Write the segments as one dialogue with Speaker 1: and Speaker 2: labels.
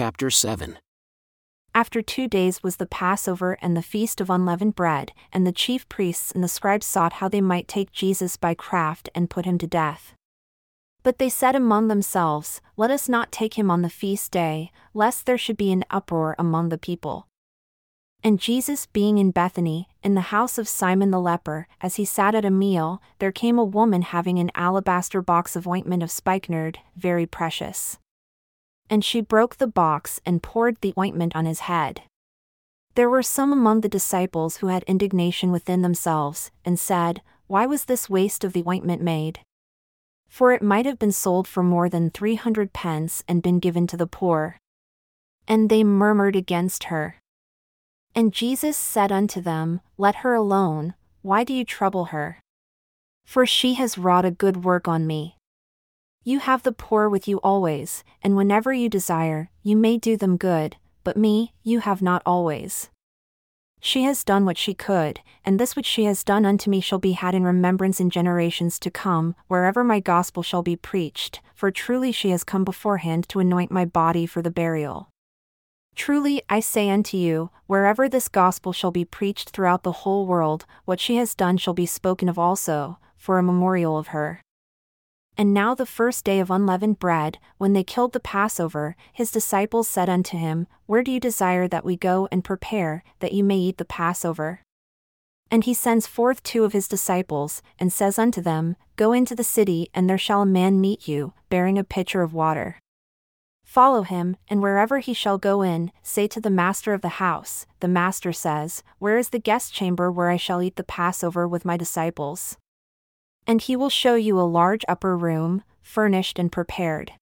Speaker 1: chapter 7. After two days was the Passover and the Feast of Unleavened Bread, and the chief priests and the scribes sought how they might take Jesus by craft and put him to death. But they said among themselves, Let us not take him on the feast day, lest there should be an uproar among the people. And Jesus being in Bethany, in the house of Simon the leper, as he sat at a meal, there came a woman having an alabaster box of ointment of spikenard, very precious and she broke the box and poured the ointment on his head. There were some among the disciples who had indignation within themselves, and said, Why was this waste of the ointment made? For it might have been sold for more than three hundred pence and been given to the poor. And they murmured against her. And Jesus said unto them, Let her alone, why do you trouble her? For she has wrought a good work on me. You have the poor with you always, and whenever you desire, you may do them good, but me, you have not always. She has done what she could, and this which she has done unto me shall be had in remembrance in generations to come, wherever my gospel shall be preached, for truly she has come beforehand to anoint my body for the burial. Truly, I say unto you, wherever this gospel shall be preached throughout the whole world, what she has done shall be spoken of also, for a memorial of her. And now the first day of unleavened bread, when they killed the Passover, his disciples said unto him, Where do you desire that we go and prepare, that you may eat the Passover? And he sends forth two of his disciples, and says unto them, Go into the city, and there shall a man meet you, bearing a pitcher of water. Follow him, and wherever he shall go in, say to the master of the house, The master says, Where is the guest chamber where I shall eat the Passover with my disciples? and he will show you a large upper room, furnished and prepared.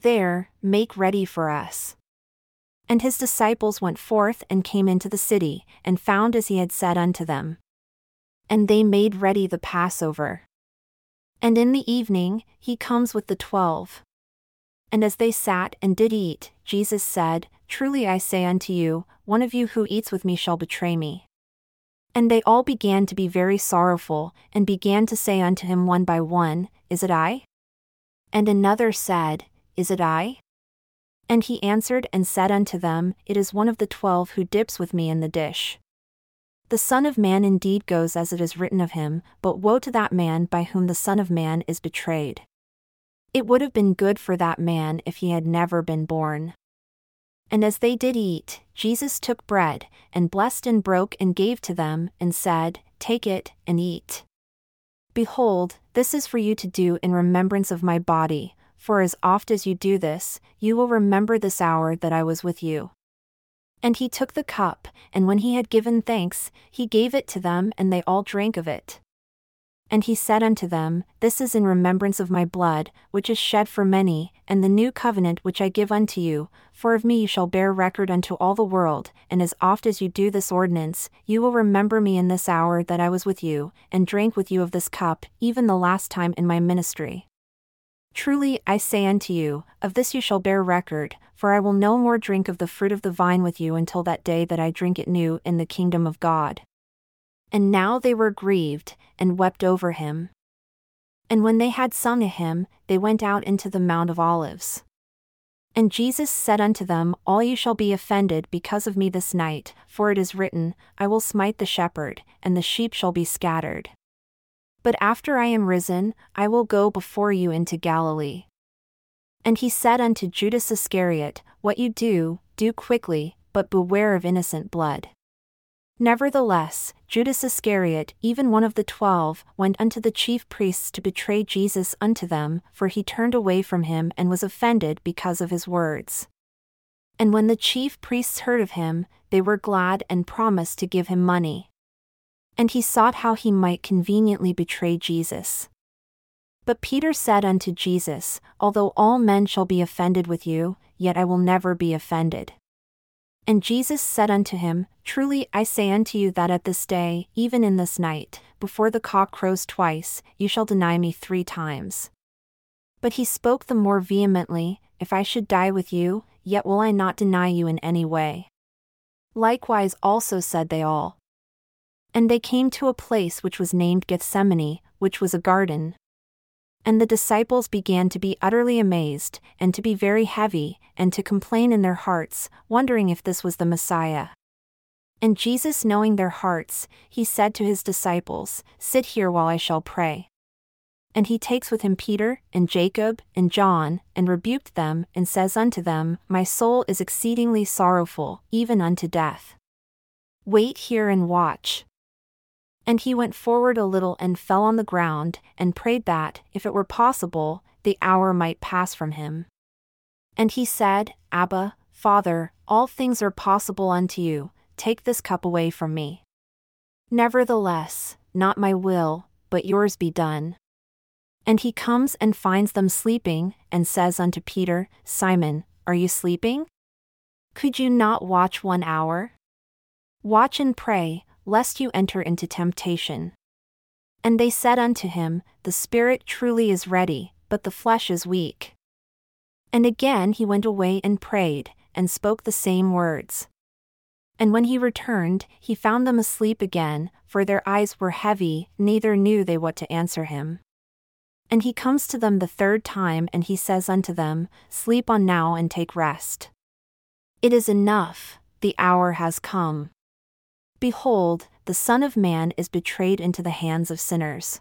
Speaker 1: There, make ready for us. And his disciples went forth and came into the city, and found as he had said unto them. And they made ready the Passover. And in the evening, he comes with the twelve. And as they sat and did eat, Jesus said, Truly I say unto you, one of you who eats with me shall betray me. And they all began to be very sorrowful, and began to say unto him one by one, Is it I? And another said, Is it I? And he answered and said unto them, It is one of the twelve who dips with me in the dish. The Son of Man indeed goes as it is written of him, but woe to that man by whom the Son of Man is betrayed. It would have been good for that man if he had never been born. And as they did eat, Jesus took bread, and blessed and broke and gave to them, and said, Take it, and eat. Behold, this is for you to do in remembrance of my body, for as oft as you do this, you will remember this hour that I was with you. And he took the cup, and when he had given thanks, he gave it to them, and they all drank of it. And he said unto them, This is in remembrance of my blood, which is shed for many, and the new covenant which I give unto you, for of me you shall bear record unto all the world, and as oft as you do this ordinance, you will remember me in this hour that I was with you, and drank with you of this cup, even the last time in my ministry. Truly I say unto you, of this you shall bear record, for I will no more drink of the fruit of the vine with you until that day that I drink it new in the kingdom of God. And now they were grieved, and wept over him. And when they had sung a hymn, they went out into the Mount of Olives. And Jesus said unto them, All ye shall be offended because of me this night, for it is written, I will smite the shepherd, and the sheep shall be scattered. But after I am risen, I will go before you into Galilee. And he said unto Judas Iscariot, What you do, do quickly, but beware of innocent blood. Nevertheless, Judas Iscariot, even one of the twelve, went unto the chief priests to betray Jesus unto them, for he turned away from him and was offended because of his words. And when the chief priests heard of him, they were glad and promised to give him money. And he sought how he might conveniently betray Jesus. But Peter said unto Jesus, Although all men shall be offended with you, yet I will never be offended. And Jesus said unto him, Truly I say unto you that at this day, even in this night, before the cock crows twice, you shall deny me three times. But he spoke the more vehemently, If I should die with you, yet will I not deny you in any way. Likewise also said they all. And they came to a place which was named Gethsemane, which was a garden, and the disciples began to be utterly amazed, and to be very heavy, and to complain in their hearts, wondering if this was the Messiah. And Jesus, knowing their hearts, he said to his disciples, Sit here while I shall pray. And he takes with him Peter, and Jacob, and John, and rebuked them, and says unto them, My soul is exceedingly sorrowful, even unto death. Wait here and watch. And he went forward a little and fell on the ground, and prayed that, if it were possible, the hour might pass from him. And he said, Abba, Father, all things are possible unto you, take this cup away from me. Nevertheless, not my will, but yours be done. And he comes and finds them sleeping, and says unto Peter, Simon, are you sleeping? Could you not watch one hour? Watch and pray, lest you enter into temptation. And they said unto him, The Spirit truly is ready, but the flesh is weak. And again he went away and prayed, and spoke the same words. And when he returned, he found them asleep again, for their eyes were heavy, neither knew they what to answer him. And he comes to them the third time, and he says unto them, Sleep on now and take rest. It is enough, the hour has come. Behold, the Son of Man is betrayed into the hands of sinners.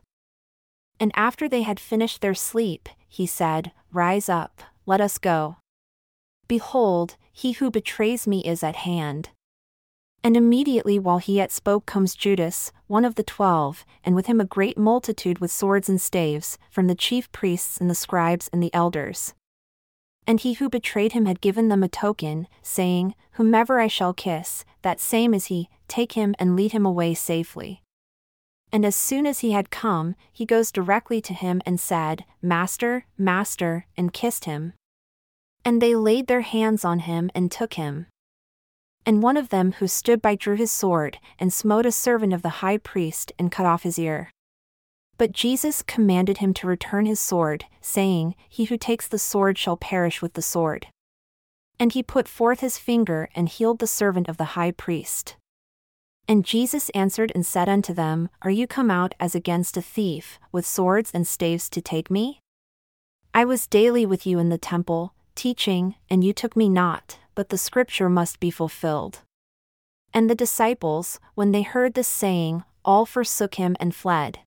Speaker 1: And after they had finished their sleep, he said, Rise up, let us go. Behold, he who betrays me is at hand. And immediately while he yet spoke comes Judas, one of the twelve, and with him a great multitude with swords and staves, from the chief priests and the scribes and the elders. And he who betrayed him had given them a token, saying, Whomever I shall kiss, that same is he, take him and lead him away safely. And as soon as he had come, he goes directly to him and said, Master, Master, and kissed him. And they laid their hands on him and took him. And one of them who stood by drew his sword, and smote a servant of the high priest, and cut off his ear. But Jesus commanded him to return his sword, saying, He who takes the sword shall perish with the sword. And he put forth his finger and healed the servant of the high priest. And Jesus answered and said unto them, Are you come out as against a thief, with swords and staves to take me? I was daily with you in the temple, teaching, and you took me not, but the scripture must be fulfilled. And the disciples, when they heard this saying, all forsook him and fled.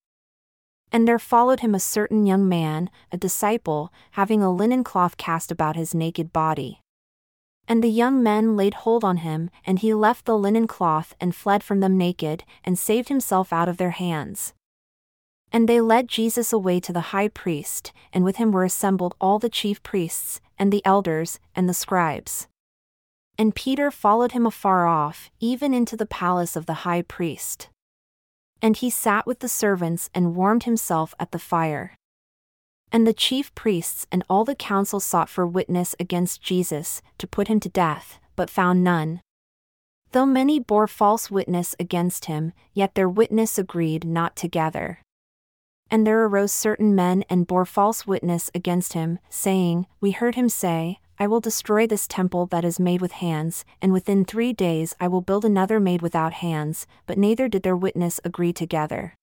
Speaker 1: And there followed him a certain young man, a disciple, having a linen cloth cast about his naked body. And the young men laid hold on him, and he left the linen cloth and fled from them naked, and saved himself out of their hands. And they led Jesus away to the high priest, and with him were assembled all the chief priests, and the elders, and the scribes. And Peter followed him afar off, even into the palace of the high priest. And he sat with the servants and warmed himself at the fire. And the chief priests and all the council sought for witness against Jesus to put him to death, but found none. Though many bore false witness against him, yet their witness agreed not together. And there arose certain men and bore false witness against him, saying, We heard him say, I will destroy this temple that is made with hands, and within three days I will build another made without hands, but neither did their witness agree together.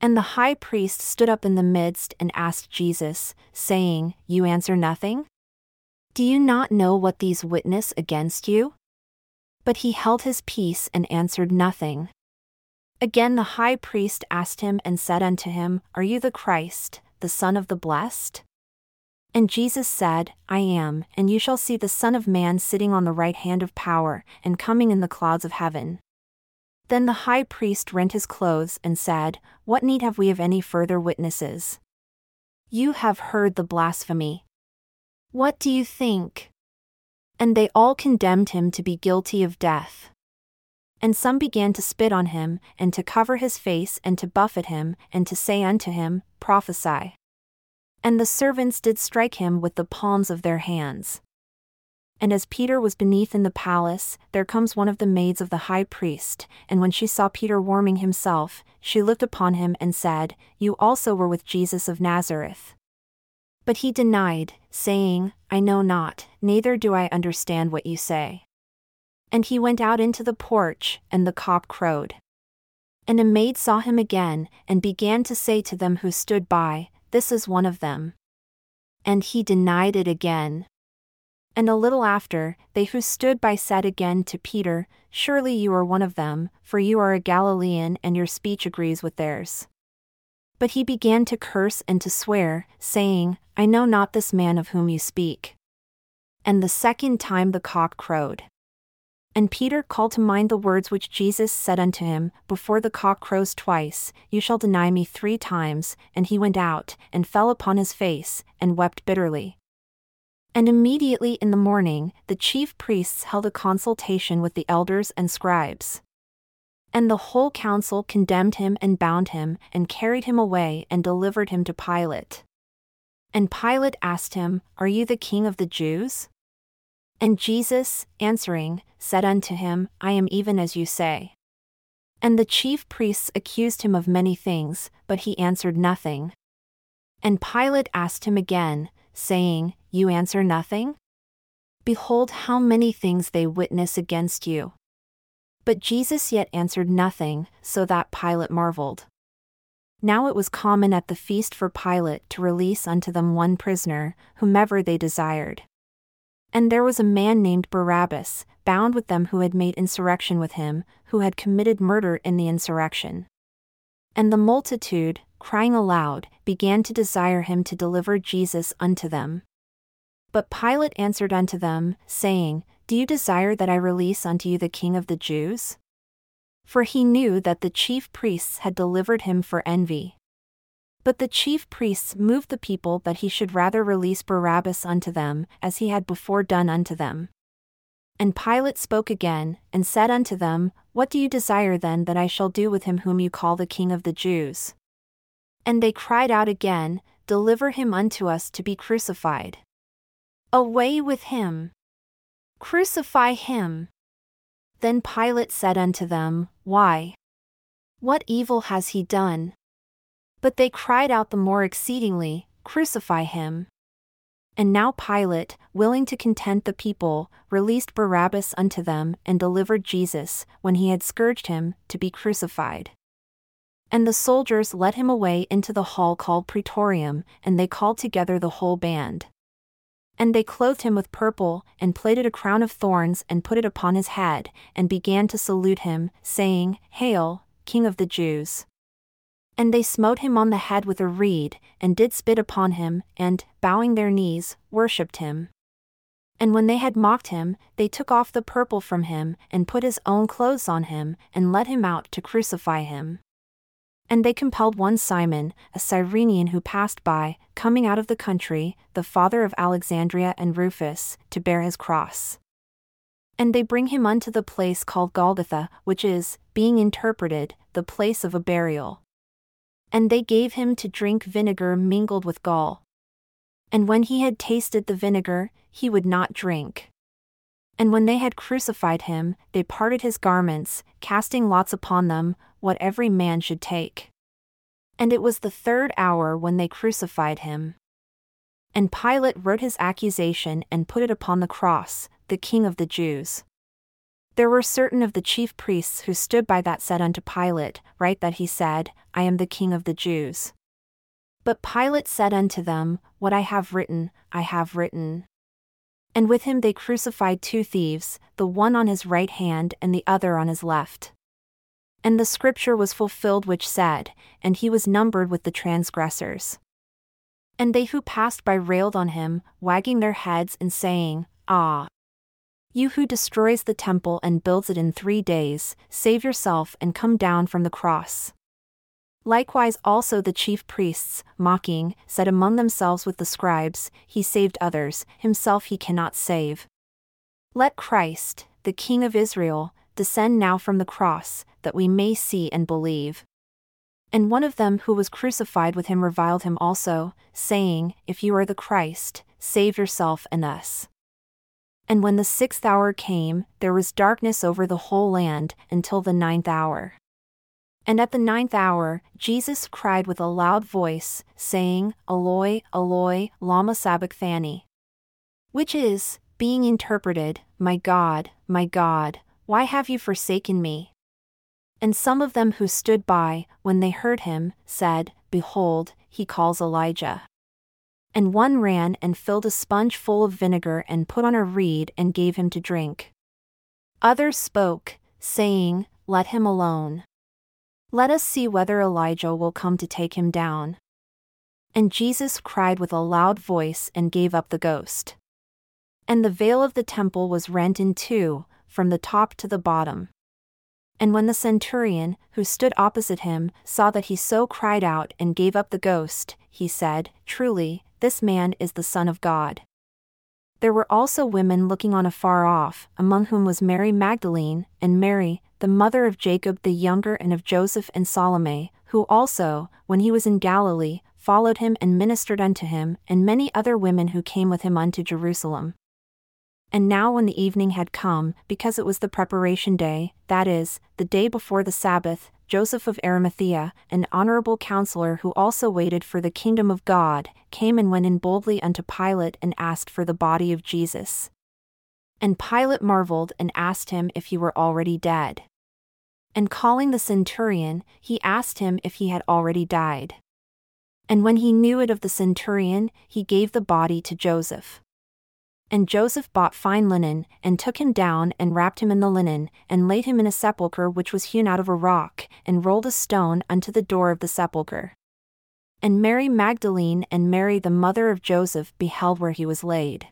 Speaker 1: And the high priest stood up in the midst and asked Jesus, saying, You answer nothing? Do you not know what these witness against you? But he held his peace and answered nothing. Again the high priest asked him and said unto him, Are you the Christ, the Son of the Blessed? And Jesus said, I am, and you shall see the Son of Man sitting on the right hand of power, and coming in the clouds of heaven. Then the high priest rent his clothes and said, What need have we of any further witnesses? You have heard the blasphemy. What do you think? And they all condemned him to be guilty of death. And some began to spit on him, and to cover his face, and to buffet him, and to say unto him, Prophesy. And the servants did strike him with the palms of their hands. And as Peter was beneath in the palace, there comes one of the maids of the high priest, and when she saw Peter warming himself, she looked upon him and said, You also were with Jesus of Nazareth. But he denied, saying, I know not, neither do I understand what you say. And he went out into the porch, and the cock crowed. And a maid saw him again, and began to say to them who stood by, this is one of them. And he denied it again. And a little after, they who stood by said again to Peter, Surely you are one of them, for you are a Galilean and your speech agrees with theirs. But he began to curse and to swear, saying, I know not this man of whom you speak. And the second time the cock crowed. And Peter called to mind the words which Jesus said unto him, Before the cock crows twice, you shall deny me three times. And he went out, and fell upon his face, and wept bitterly. And immediately in the morning, the chief priests held a consultation with the elders and scribes. And the whole council condemned him and bound him, and carried him away and delivered him to Pilate. And Pilate asked him, Are you the king of the Jews? And Jesus, answering, said unto him, I am even as you say. And the chief priests accused him of many things, but he answered nothing. And Pilate asked him again, saying, You answer nothing? Behold, how many things they witness against you. But Jesus yet answered nothing, so that Pilate marveled. Now it was common at the feast for Pilate to release unto them one prisoner, whomever they desired. And there was a man named Barabbas, bound with them who had made insurrection with him, who had committed murder in the insurrection. And the multitude, crying aloud, began to desire him to deliver Jesus unto them. But Pilate answered unto them, saying, Do you desire that I release unto you the King of the Jews? For he knew that the chief priests had delivered him for envy. But the chief priests moved the people that he should rather release Barabbas unto them, as he had before done unto them. And Pilate spoke again, and said unto them, What do you desire then that I shall do with him whom you call the King of the Jews? And they cried out again, Deliver him unto us to be crucified. Away with him! Crucify him! Then Pilate said unto them, Why? What evil has he done? But they cried out the more exceedingly, Crucify him. And now Pilate, willing to content the people, released Barabbas unto them and delivered Jesus, when he had scourged him, to be crucified. And the soldiers led him away into the hall called Praetorium, and they called together the whole band. And they clothed him with purple, and plaited a crown of thorns, and put it upon his head, and began to salute him, saying, Hail, King of the Jews! And they smote him on the head with a reed, and did spit upon him, and, bowing their knees, worshipped him. And when they had mocked him, they took off the purple from him, and put his own clothes on him, and led him out to crucify him. And they compelled one Simon, a Cyrenian who passed by, coming out of the country, the father of Alexander and Rufus, to bear his cross. And they bring him unto the place called Golgotha, which is, being interpreted, the place of a burial and they gave him to drink vinegar mingled with gall. And when he had tasted the vinegar, he would not drink. And when they had crucified him, they parted his garments, casting lots upon them, what every man should take. And it was the third hour when they crucified him. And Pilate wrote his accusation and put it upon the cross, the King of the Jews. There were certain of the chief priests who stood by that said unto Pilate, Write that he said, I am the King of the Jews. But Pilate said unto them, What I have written, I have written. And with him they crucified two thieves, the one on his right hand and the other on his left. And the scripture was fulfilled which said, And he was numbered with the transgressors. And they who passed by railed on him, wagging their heads and saying, Ah! You who destroys the temple and builds it in three days, save yourself and come down from the cross. Likewise, also the chief priests, mocking, said among themselves with the scribes, He saved others, himself he cannot save. Let Christ, the King of Israel, descend now from the cross, that we may see and believe. And one of them who was crucified with him reviled him also, saying, If you are the Christ, save yourself and us. And when the sixth hour came, there was darkness over the whole land until the ninth hour. And at the ninth hour, Jesus cried with a loud voice, saying, Eloi, Eloi, Lama Sabachthani. Which is, being interpreted, My God, my God, why have you forsaken me? And some of them who stood by, when they heard him, said, Behold, he calls Elijah and one ran and filled a sponge full of vinegar and put on a reed and gave him to drink. Others spoke, saying, Let him alone. Let us see whether Elijah will come to take him down. And Jesus cried with a loud voice and gave up the ghost. And the veil of the temple was rent in two, from the top to the bottom. And when the centurion, who stood opposite him, saw that he so cried out and gave up the ghost, he said, Truly, this man is the Son of God. There were also women looking on afar off, among whom was Mary Magdalene, and Mary, the mother of Jacob the younger and of Joseph and Salome, who also, when he was in Galilee, followed him and ministered unto him, and many other women who came with him unto Jerusalem. And now, when the evening had come, because it was the preparation day, that is, the day before the Sabbath, Joseph of Arimathea, an honorable counselor who also waited for the kingdom of God, came and went in boldly unto Pilate and asked for the body of Jesus. And Pilate marveled and asked him if he were already dead. And calling the centurion, he asked him if he had already died. And when he knew it of the centurion, he gave the body to Joseph. And Joseph bought fine linen, and took him down, and wrapped him in the linen, and laid him in a sepulchre which was hewn out of a rock, and rolled a stone unto the door of the sepulchre. And Mary Magdalene and Mary the mother of Joseph beheld where he was laid.